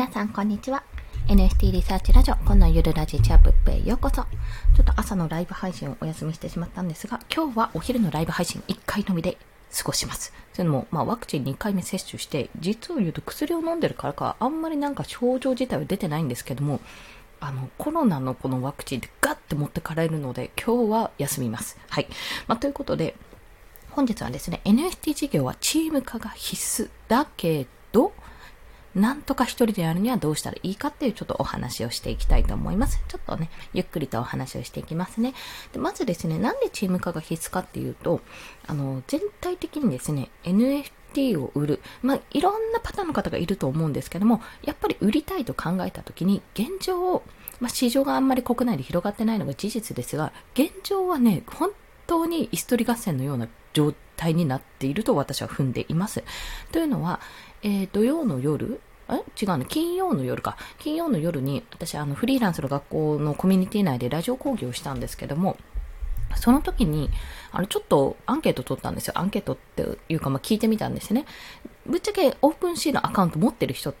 皆さん、こんにちは。NFT リサーチラジオ、こんなゆるラジチャップへようこそ。ちょっと朝のライブ配信をお休みしてしまったんですが、今日はお昼のライブ配信1回のみで過ごします。それも、まあ、ワクチン2回目接種して、実を言うと薬を飲んでるからか、あんまりなんか症状自体は出てないんですけども、あの、コロナのこのワクチンってガッて持ってかれるので、今日は休みます。はい。まあ、ということで、本日はですね、NFT 事業はチーム化が必須だけど、なんとか一人でやるにはどうしたらいいかっていうちょっとお話をしていきたいと思います。ちょっとね、ゆっくりとお話をしていきますね。でまずですね、なんでチーム化が必須かっていうと、あの、全体的にですね、NFT を売る。まあ、いろんなパターンの方がいると思うんですけども、やっぱり売りたいと考えたときに、現状を、まあ、市場があんまり国内で広がってないのが事実ですが、現状はね、本当に椅子取り合戦のような状態になっていると私は踏んでいます。というのは、えー、土曜の夜、え？違うね。金曜の夜か。金曜の夜に、私、あの、フリーランスの学校のコミュニティ内でラジオ講義をしたんですけども、その時に、あの、ちょっとアンケート取ったんですよ。アンケートっていうか、まあ、聞いてみたんですね。ぶっちゃけオープンシーのアカウント持ってる人って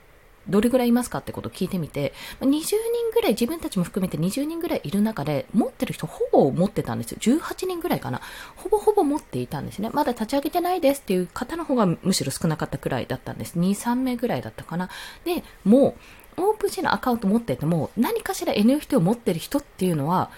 どれぐらいいますかってことを聞いてみて、20人ぐらい、自分たちも含めて20人ぐらいいる中で、持ってる人ほぼ持ってたんですよ。18人ぐらいかな。ほぼほぼ持っていたんですね。まだ立ち上げてないですっていう方の方がむしろ少なかったくらいだったんです。2、3名ぐらいだったかな。で、もう、オープンシーのアカウント持ってても、何かしら NFT を持ってる人っていうのは、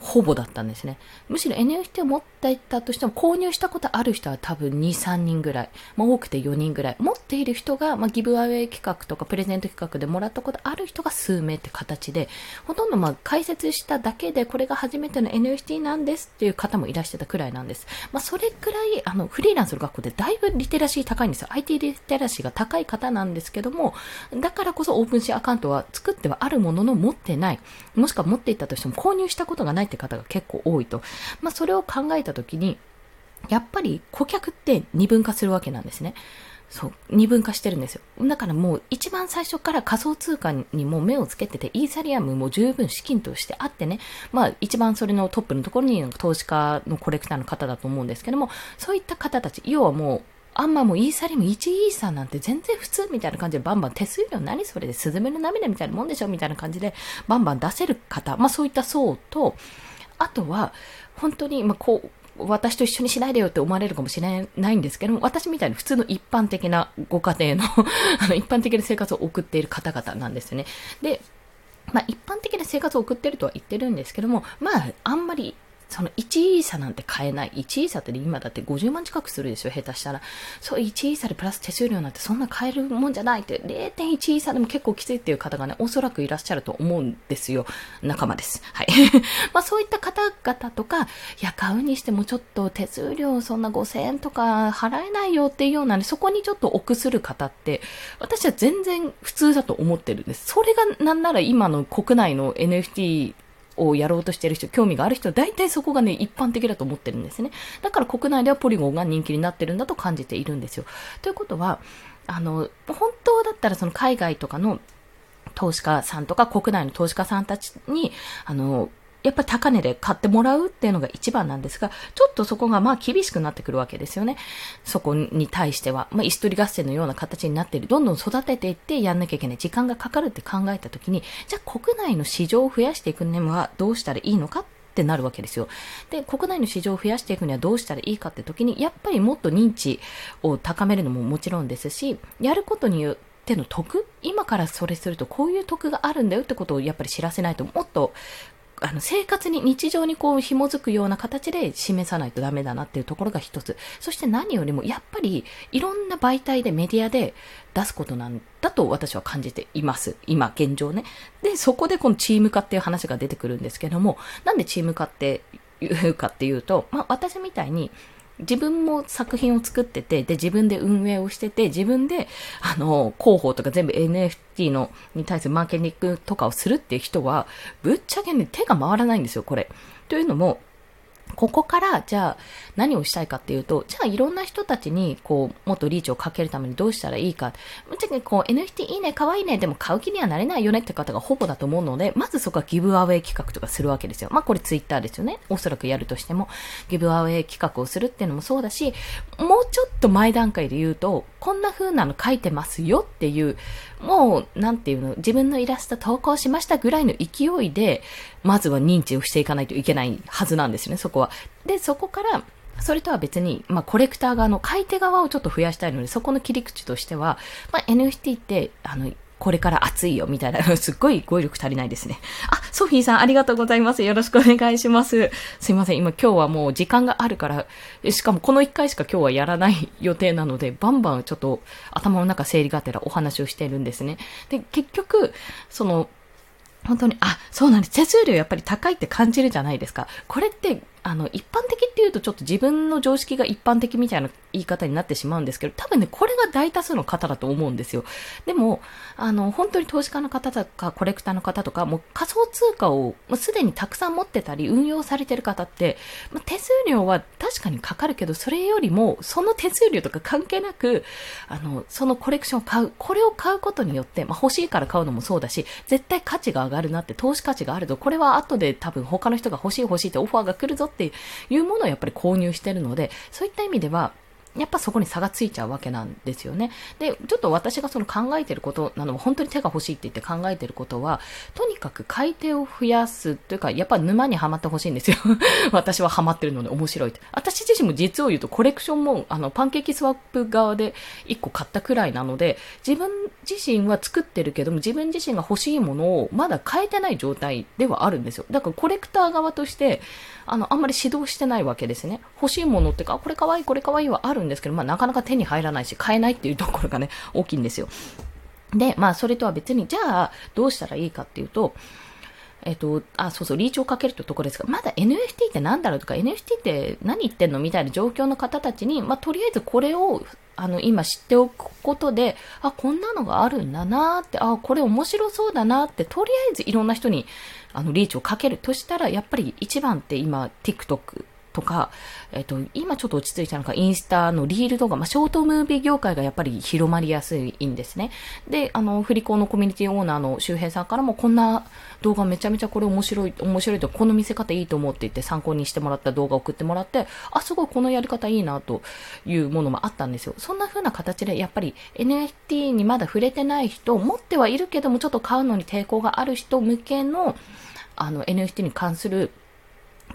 ほぼだったんですね。むしろ NFT を持っていたとしても購入したことある人は多分2、3人ぐらい。まあ、多くて4人ぐらい。持っている人が、まあ、ギブアウェイ企画とかプレゼント企画でもらったことある人が数名って形で、ほとんどまあ解説しただけでこれが初めての NFT なんですっていう方もいらしてたくらいなんです。まあ、それくらい、あの、フリーランスの学校でだいぶリテラシー高いんですよ。IT リテラシーが高い方なんですけども、だからこそオープンシーアカウントは作ってはあるものの持ってない。もしくは持っていたとしても購入したことがないないって方が結構多いと。まあ、それを考えたときに、やっぱり顧客って二分化するわけなんですね。そう、二分化してるんですよ。だからもう一番最初から仮想通貨にも目をつけてて、イーサリアムも十分資金としてあってね、まあ一番それのトップのところに投資家のコレクターの方だと思うんですけども、そういった方たち、要はもうあんまもうイーサリアム1イーサなんて全然普通みたいな感じでバンバン手数料何それでスズメの涙みたいなもんでしょみたいな感じでバンバン出せる方、まあそういった層と、あとは本当に、まあこう、私と一緒にしないでよって思われるかもしれないんですけども、私みたいに普通の一般的なご家庭の あの、一般的な生活を送っている方々なんですよね。で、まあ一般的な生活を送ってるとは言ってるんですけども、まああんまりその1イーサなんて買えない。1イーサって今だって50万近くするでしょ、下手したら。そう、1イーサでプラス手数料なんてそんな買えるもんじゃないって、0.1イーサでも結構きついっていう方がね、おそらくいらっしゃると思うんですよ。仲間です。はい。まあそういった方々とか、いや、買うにしてもちょっと手数料そんな5000円とか払えないよっていうようなね、そこにちょっと臆する方って、私は全然普通だと思ってるんです。それがなんなら今の国内の NFT をやろうとしてる人、興味がある人は大体そこがね、一般的だと思ってるんですね。だから国内ではポリゴンが人気になってるんだと感じているんですよ。ということは、あの、本当だったらその海外とかの投資家さんとか国内の投資家さんたちに、あの、やっぱり高値で買ってもらうっていうのが一番なんですが、ちょっとそこがまあ厳しくなってくるわけですよね。そこに対しては。まあ、椅子取り合戦のような形になっている。どんどん育てていってやんなきゃいけない。時間がかかるって考えたときに、じゃあ国内の市場を増やしていくにはどうしたらいいのかってなるわけですよ。で、国内の市場を増やしていくにはどうしたらいいかって時に、やっぱりもっと認知を高めるのももちろんですし、やることによって、の得今からそれするとこういう得があるんだよってことをやっぱり知らせないともっとあの、生活に、日常にこう紐づくような形で示さないとダメだなっていうところが一つ。そして何よりも、やっぱり、いろんな媒体でメディアで出すことなんだと私は感じています。今、現状ね。で、そこでこのチーム化っていう話が出てくるんですけども、なんでチーム化っていうかっていうと、まあ、私みたいに、自分も作品を作ってて、で、自分で運営をしてて、自分で、あの、広報とか全部 NFT の、に対するマーケティングとかをするっていう人は、ぶっちゃけね、手が回らないんですよ、これ。というのも、ここからじゃあ何をしたいかっていうと、じゃあいろんな人たちにこう、もっとリーチをかけるためにどうしたらいいか。ぶっちゃけこう NFT いいね、可愛いね、でも買う気にはなれないよねって方がほぼだと思うので、まずそこはギブアウェイ企画とかするわけですよ。まあこれツイッターですよね。おそらくやるとしても。ギブアウェイ企画をするっていうのもそうだし、もうちょっと前段階で言うと、こんな風なの書いてますよっていう、もう、なんていうの、自分のイラスト投稿しましたぐらいの勢いで、まずは認知をしていかないといけないはずなんですよね、そこは。で、そこから、それとは別に、まあ、コレクター側の買い手側をちょっと増やしたいので、そこの切り口としては、まあ、NFT って、あの、これから暑いよ、みたいな、すっごい語彙力足りないですね。あ、ソフィーさんありがとうございます。よろしくお願いします。すいません、今今日はもう時間があるから、しかもこの1回しか今日はやらない予定なので、バンバンちょっと頭の中整理がてらお話をしてるんですね。で、結局、その、本当に、あ、そうなんです。手数料やっぱり高いって感じるじゃないですか。これってあの、一般的っていうとちょっと自分の常識が一般的みたいな言い方になってしまうんですけど、多分ね、これが大多数の方だと思うんですよ。でも、あの、本当に投資家の方とか、コレクターの方とか、もう仮想通貨をもうすでにたくさん持ってたり、運用されてる方って、まあ、手数料は確かにかかるけど、それよりも、その手数料とか関係なく、あの、そのコレクションを買う、これを買うことによって、まあ、欲しいから買うのもそうだし、絶対価値が上がるなって、投資価値があると、これは後で多分他の人が欲しい欲しいってオファーが来るぞっていうものをやっぱり購入してるので、そういった意味では、やっぱそこに差がついちゃうわけなんですよね。で、ちょっと私がその考えてることなのは、本当に手が欲しいって言って考えてることは、とにかく買い手を増やすというか、やっぱ沼にはまってほしいんですよ。私はハマってるので面白いって私自身も実を言うとコレクションも、あの、パンケーキスワップ側で1個買ったくらいなので、自分自身は作ってるけども、自分自身が欲しいものをまだ買えてない状態ではあるんですよ。だからコレクター側として、あの、あんまり指導してないわけですね。欲しいものってか、これかわい、これかわいいはあるんですけど、まあ、なかなか手に入らないし、買えないっていうところがね、大きいんですよ。で、まあ、それとは別に、じゃあ、どうしたらいいかっていうと、えっと、あ、そうそう、リーチをかけるというところですが、まだ NFT って何だろうとか、NFT って何言ってんのみたいな状況の方たちに、まあ、とりあえずこれを、あの、今知っておくことで、あ、こんなのがあるんだなって、あ、これ面白そうだなって、とりあえずいろんな人に、あの、リーチをかけるとしたら、やっぱり一番って今、TikTok とか、えっと、今ちょっと落ち着いたのか、インスタのリール動画、まあ、ショートムービー業界がやっぱり広まりやすいんですね。で、あの、振り子のコミュニティオーナーの周平さんからも、こんな動画めちゃめちゃこれ面白い、面白いと、この見せ方いいと思って言って参考にしてもらった動画を送ってもらって、あ、すごいこのやり方いいなというものもあったんですよ。そんな風な形で、やっぱり NFT にまだ触れてない人、持ってはいるけども、ちょっと買うのに抵抗がある人向けの、あの、NFT に関する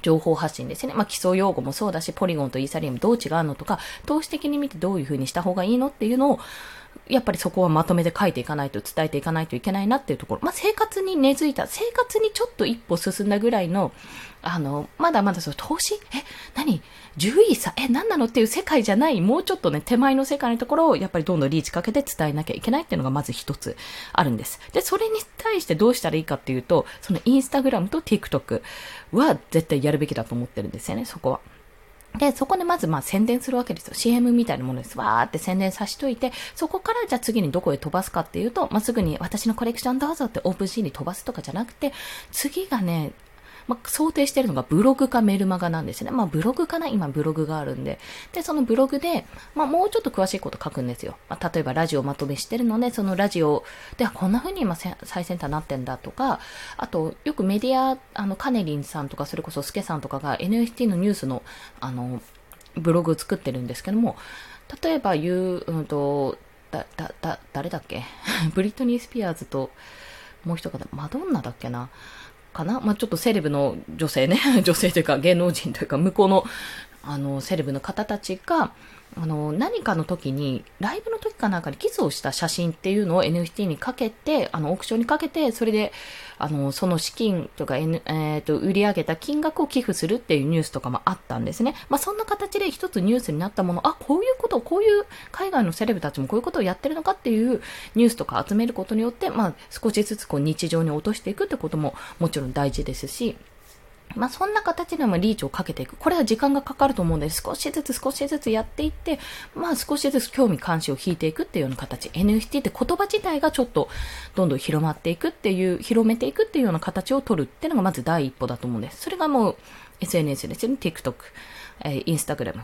情報発信ですね。まあ、基礎用語もそうだし、ポリゴンとイーサリアムどう違うのとか、投資的に見てどういう風にした方がいいのっていうのを、やっぱりそこはまとめて書いていかないと、伝えていかないといけないなっていうところ。まあ、生活に根付いた、生活にちょっと一歩進んだぐらいの、あの、まだまだその投資？え、何 ?10 位さ、え、何なのっていう世界じゃない、もうちょっとね、手前の世界のところを、やっぱりどんどんリーチかけて伝えなきゃいけないっていうのがまず一つあるんです。で、それに対してどうしたらいいかっていうと、そのインスタグラムと TikTok は絶対やるべきだと思ってるんですよね、そこは。で、そこでまずまあ宣伝するわけですよ。CM みたいなものです。わーって宣伝さしといて、そこからじゃあ次にどこへ飛ばすかっていうと、まあ、すぐに私のコレクションどうぞってオープンシーンに飛ばすとかじゃなくて、次がね、まあ、想定しているのがブログかメルマガなんですね。まあ、ブログかな？今ブログがあるんで。で、そのブログで、まあ、もうちょっと詳しいこと書くんですよ。まあ、例えばラジオまとめしてるので、そのラジオでこんな風に今最先端になってんだとか、あと、よくメディア、あの、カネリンさんとか、それこそスケさんとかが NFT のニュースの、あの、ブログを作ってるんですけども、例えば言う、うんと、だ、だ、だ、誰だっけ？ブリトニー・スピアーズと、もう一方、マドンナだっけな？かな？まあ、ちょっとセレブの女性ね、女性というか芸能人というか向こうのあの、セレブの方たちが、あの、何かの時に、ライブの時かなんかにキスをした写真っていうのを NFT にかけて、あの、オークションにかけて、それで、あの、その資金とか、N、え、ー、と、売り上げた金額を寄付するっていうニュースとかもあったんですね。まあ、そんな形で一つニュースになったもの、あ、こういうこと、こういう海外のセレブたちもこういうことをやってるのかっていうニュースとか集めることによって、まあ、少しずつこう日常に落としていくってことももちろん大事ですし、まあ、そんな形でもリーチをかけていく。これは時間がかかると思うんで、少しずつ少しずつやっていって、まあ少しずつ興味関心を引いていくっていうような形。NFT って言葉自体がちょっとどんどん広まっていくっていう、広めていくっていうような形を取るっていうのがまず第一歩だと思うんです。それがもう SNS ですよね。TikTok、えー、Instagram。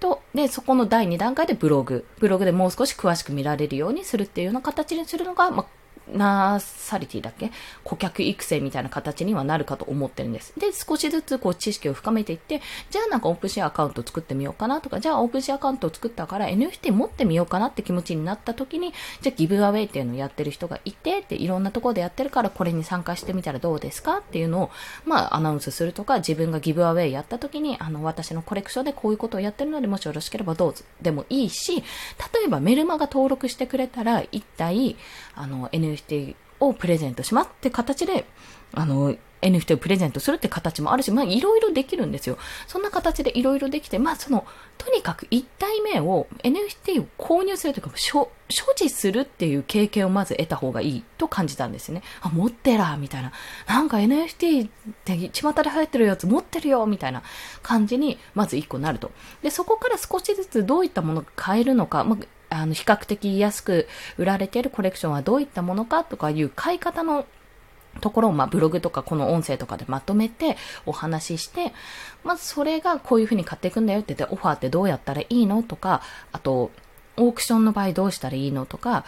と、で、そこの第2段階でブログ。ブログでもう少し詳しく見られるようにするっていうような形にするのが、まあナーサリティだっけ？顧客育成みたいな形にはなるかと思ってるんです。で、少しずつこう知識を深めていって、じゃあなんかオープンシェアアカウント作ってみようかなとか、じゃあオープンシェアアカウントを作ったから NFT 持ってみようかなって気持ちになった時に、じゃあギブアウェイっていうのをやってる人がいて、っていろんなところでやってるからこれに参加してみたらどうですかっていうのを、まあアナウンスするとか、自分がギブアウェイやった時に、あの、私のコレクションでこういうことをやってるので、もしよろしければどうぞでもいいし、例えばメルマが登録してくれたら、一体、あの、NFT NFT をプレゼントしますって形で、あの、NFT をプレゼントするって形もあるし、まあいろいろできるんですよ。そんな形でいろいろできて、まあその、とにかく1体目を NFT を購入するというか、所持するっていう経験をまず得た方がいいと感じたんですね。あ、持ってらみたいな。なんか NFT って巷で流行ってるやつ持ってるよみたいな感じに、まず1個なると。で、そこから少しずつどういったものが買えるのか、まああの、比較的安く売られているコレクションはどういったものかとかいう買い方のところを、まあ、ブログとかこの音声とかでまとめてお話しして、まずそれがこういうふうに買っていくんだよって言って、オファーってどうやったらいいのとか、あと、オークションの場合どうしたらいいのとか、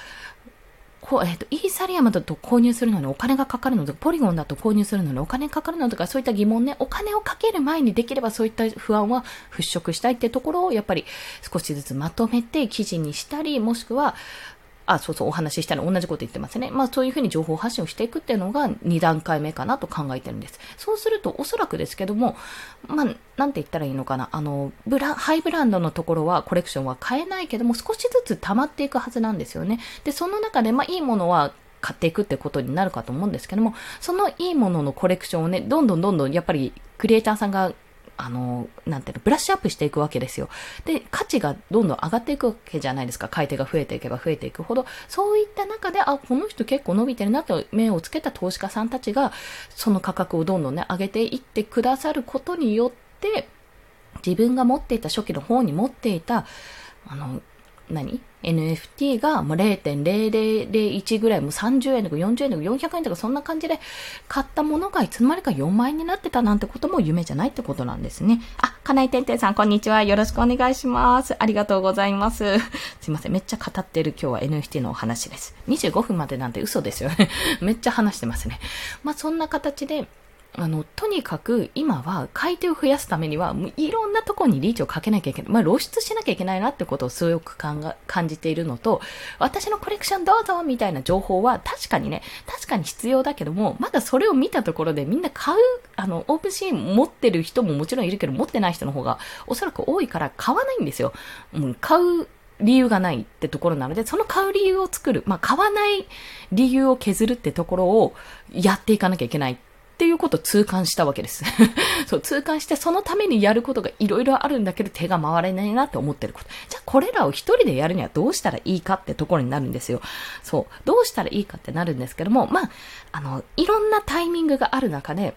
こう、えっ、ー、と、イーサリアムだと購入するのにお金がかかるのとか、ポリゴンだと購入するのにお金かかるのとか、そういった疑問ね、お金をかける前にできればそういった不安は払拭したいってところを、やっぱり少しずつまとめて記事にしたり、もしくは、あ、そうそう、お話ししたら同じこと言ってますね。まあそういうふうに情報発信をしていくっていうのが2段階目かなと考えてるんです。そうするとおそらくですけども、まあ、なんて言ったらいいのかな。あの、ブラ、ハイブランドのところはコレクションは買えないけども少しずつ溜まっていくはずなんですよね。で、その中でまあいいものは買っていくってことになるかと思うんですけども、そのいいもののコレクションをね、どんどんどんどんやっぱりクリエイターさんがあの、なんていうの、ブラッシュアップしていくわけですよ。で、価値がどんどん上がっていくわけじゃないですか。買い手が増えていけば増えていくほど。そういった中で、あ、この人結構伸びてるなと目をつけた投資家さんたちが、その価格をどんどんね、上げていってくださることによって、自分が持っていた初期の方に持っていた、あの、何？NFT がもう0.0001ぐらい、もう30円とか40円とか400円とかそんな感じで買ったものがいつの間にか4万円になってたなんてことも夢じゃないってことなんですね。あ、かないてんてんさん、こんにちは。よろしくお願いします。ありがとうございます。すいません。めっちゃ語ってる今日は NFT のお話です。25分までなんて嘘ですよね。めっちゃ話してますね。まあそんな形で、あの、とにかく今は買い手を増やすためには、もういろんなとこにリーチをかけなきゃいけない。まあ露出しなきゃいけないなってことをすごく感じているのと、私のコレクションどうぞみたいな情報は確かにね、確かに必要だけども、まだそれを見たところでみんな買う、あの、オープンシーン持ってる人ももちろんいるけど、持ってない人の方がおそらく多いから買わないんですよ。うん、買う理由がないってところなので、その買う理由を作る、まあ、買わない理由を削るってところをやっていかなきゃいけないっていうことを痛感したわけです。そう、痛感してそのためにやることがいろいろあるんだけど手が回れないなって思ってること。じゃあこれらを一人でやるにはどうしたらいいかってところになるんですよ。そう、どうしたらいいかってなるんですけども、まあ、あの、いろんなタイミングがある中で、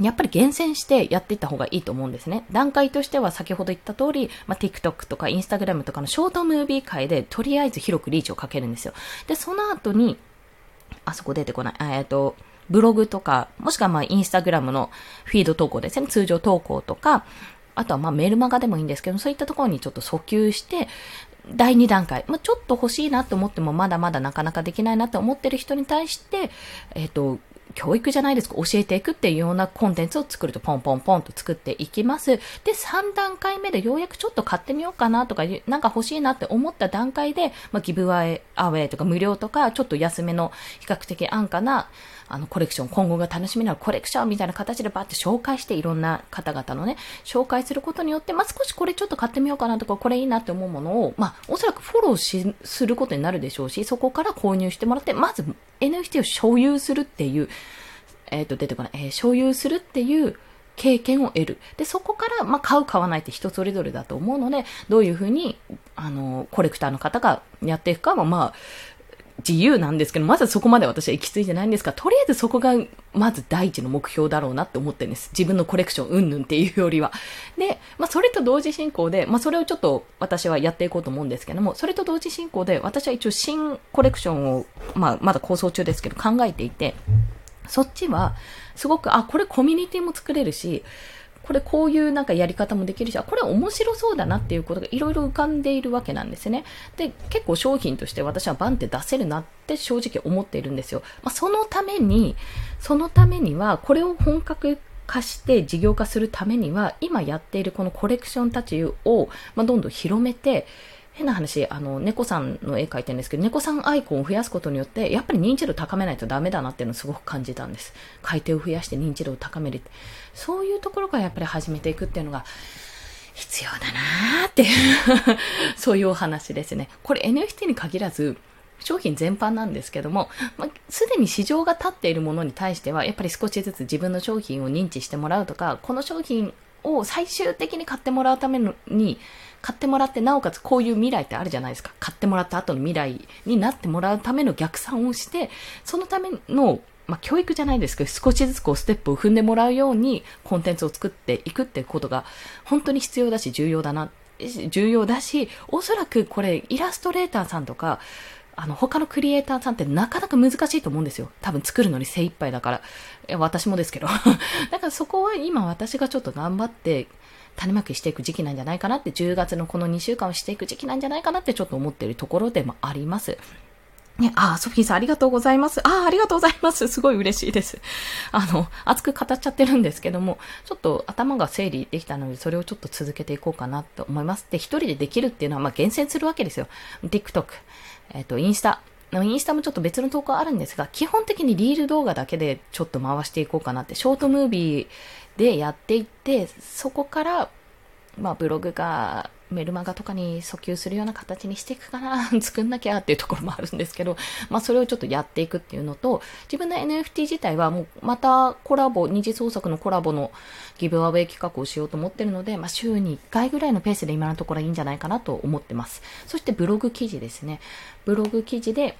やっぱり厳選してやっていった方がいいと思うんですね。段階としては先ほど言った通り、まあ、TikTok とか Instagram とかのショートムービー界でとりあえず広くリーチをかけるんですよ。で、その後に、あそこ出てこない、えっと、ブログとか、もしくはまあインスタグラムのフィード投稿ですね、通常投稿とか、あとはまあメールマガでもいいんですけど、そういったところにちょっと訴求して、第2段階、まあ、ちょっと欲しいなと思ってもまだまだなかなかできないなって思ってる人に対して、えっ、ー、と、教育じゃないですか、教えていくっていうようなコンテンツを作るとポンポンポンと作っていきます。で、3段階目でようやくちょっと買ってみようかなとか、なんか欲しいなって思った段階で、まあ、ギブアウェイとか無料とか、ちょっと安めの比較的安価な、あの、コレクション、今後が楽しみなコレクションみたいな形でバーって紹介して、いろんな方々のね、紹介することによって、まあ、少しこれちょっと買ってみようかなとか、これいいなって思うものを、まあ、おそらくフォローし、することになるでしょうし、そこから購入してもらって、まず NFT を所有するっていう、えっ、ー、と、出てこない、えー、所有するっていう経験を得る。で、そこから、まあ、買う、買わないって人それぞれだと思うので、どういうふうに、あの、コレクターの方がやっていくかは、まあ、自由なんですけど、まずそこまで私は行き着いてないんですが、とりあえずそこがまず第一の目標だろうなって思ってるんです。自分のコレクションうんぬんっていうよりは。で、まあそれと同時進行で、まあそれをちょっと私はやっていこうと思うんですけども、それと同時進行で私は一応新コレクションを、まあまだ構想中ですけど考えていて、そっちは、すごく、あ、これコミュニティも作れるし、これこういうなんかやり方もできるし、これ面白そうだなっていうことがいろいろ浮かんでいるわけなんですね。で、結構商品として私はバンって出せるなって正直思っているんですよ。まあ、そのために、そのためには、これを本格化して事業化するためには、今やっているこのコレクションたちを、まあ、どんどん広めて、変な話、あの、猫さんの絵描いてるんですけど、猫さんアイコンを増やすことによって、やっぱり認知度高めないとダメだなっていうのをすごく感じたんです。買い手を増やして認知度を高める。そういうところからやっぱり始めていくっていうのが、必要だなーっていう そういうお話ですね。これ NFT に限らず、商品全般なんですけども、まあ、すでに市場が立っているものに対しては、やっぱり少しずつ自分の商品を認知してもらうとか、この商品を最終的に買ってもらうために、買ってもらって、なおかつこういう未来ってあるじゃないですか。買ってもらった後の未来になってもらうための逆算をして、そのためのまあ、教育じゃないですけど、少しずつこうステップを踏んでもらうようにコンテンツを作っていくってことが本当に必要だし重要だな、重要だし、おそらくこれイラストレーターさんとか、あの、他のクリエイターさんってなかなか難しいと思うんですよ。多分作るのに精一杯だから。私もですけど。だからそこは今私がちょっと頑張って種まきしていく時期なんじゃないかなって、10月のこの2週間をしていく時期なんじゃないかなってちょっと思ってるところでもあります。ね、あ、ソフィーさんありがとうございます。あ、ありがとうございます。すごい嬉しいです。あの、熱く語っちゃってるんですけども、ちょっと頭が整理できたので、それをちょっと続けていこうかなと思います。で、一人でできるっていうのは、まあ、厳選するわけですよ。TikTok、えっ、と、インスタ、インスタもちょっと別の投稿あるんですが、基本的にリール動画だけでちょっと回していこうかなって、ショートムービーでやっていって、そこから、まあ、ブログがメルマガとかに訴求するような形にしていくかな、作んなきゃっていうところもあるんですけど、まあそれをちょっとやっていくっていうのと、自分の NFT 自体はもうまたコラボ、二次創作のコラボのギブアウェイ企画をしようと思ってるので、まあ週に1回ぐらいのペースで今のところいいんじゃないかなと思ってます。そしてブログ記事ですね。ブログ記事で、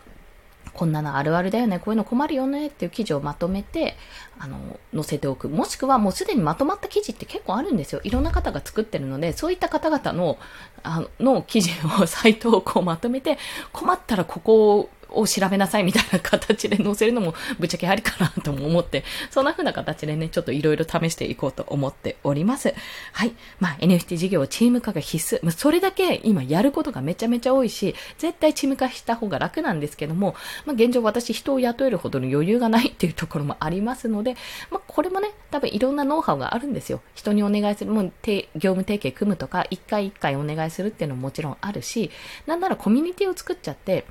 こんなのあるあるだよね、こういうの困るよねっていう記事をまとめて、あの、載せておく。もしくはもうすでにまとまった記事って結構あるんですよ。いろんな方が作ってるので、そういった方々の、あの、記事を、サイトをまとめて、困ったらここをを調べなさいみたいな形で載せるのもぶっちゃけありかなとも思って、そんな風な形でね、ちょっといろいろ試していこうと思っております。はい。まあ NFT 事業チーム化が必須。まあ、それだけ今やることがめちゃめちゃ多いし、絶対チーム化した方が楽なんですけども、まあ現状私人を雇えるほどの余裕がないっていうところもありますので、まあこれもね、多分いろんなノウハウがあるんですよ。人にお願いする、もう業務提携組むとか、一回一回お願いするっていうのももちろんあるし、なんならコミュニティを作っちゃって、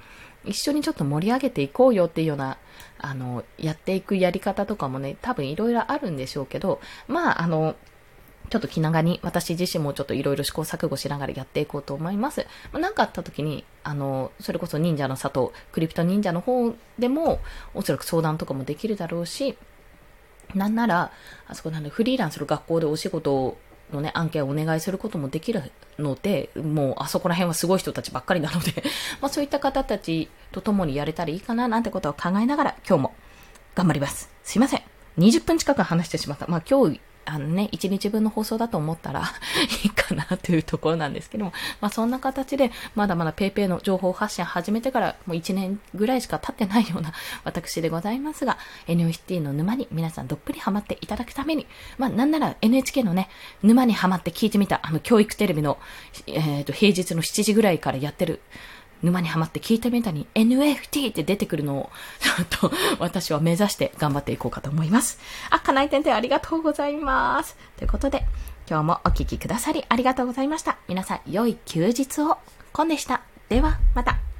一緒にちょっと盛り上げていこうよっていうような、あの、やっていくやり方とかもね、多分いろいろあるんでしょうけど、まあ、あの、ちょっと気長に私自身もちょっといろいろ試行錯誤しながらやっていこうと思います。まあ、かあった時に、あの、それこそ忍者の里、クリプト忍者の方でも、おそらく相談とかもできるだろうし、なんなら、あそこなんでフリーランスの学校でお仕事をのね、案件をお願いすることもできるので、もうあそこら辺はすごい人たちばっかりなので まあそういった方たちと共にやれたらいいかななんてことを考えながら今日も頑張ります。すいません。20分近く話してしまった。まあ今日あのね、1日分の放送だと思ったら いいかなというところなんですけども、まあそんな形で、まだまだ PayPay の情報発信始めてからもう1年ぐらいしか経ってないような私でございますが、NFT の沼に皆さんどっぷりハマっていただくために、まあなんなら NHK のね、沼にハマって聞いてみた、あの教育テレビの、えっ、ー、と平日の7時ぐらいからやってる、沼にはまって聞いてみたに NFT って出てくるのを、ちょっと私は目指して頑張っていこうかと思います。あ、かなえてんてありがとうございます。ということで、今日もお聴きくださりありがとうございました。皆さん、良い休日を。コンでした。では、また。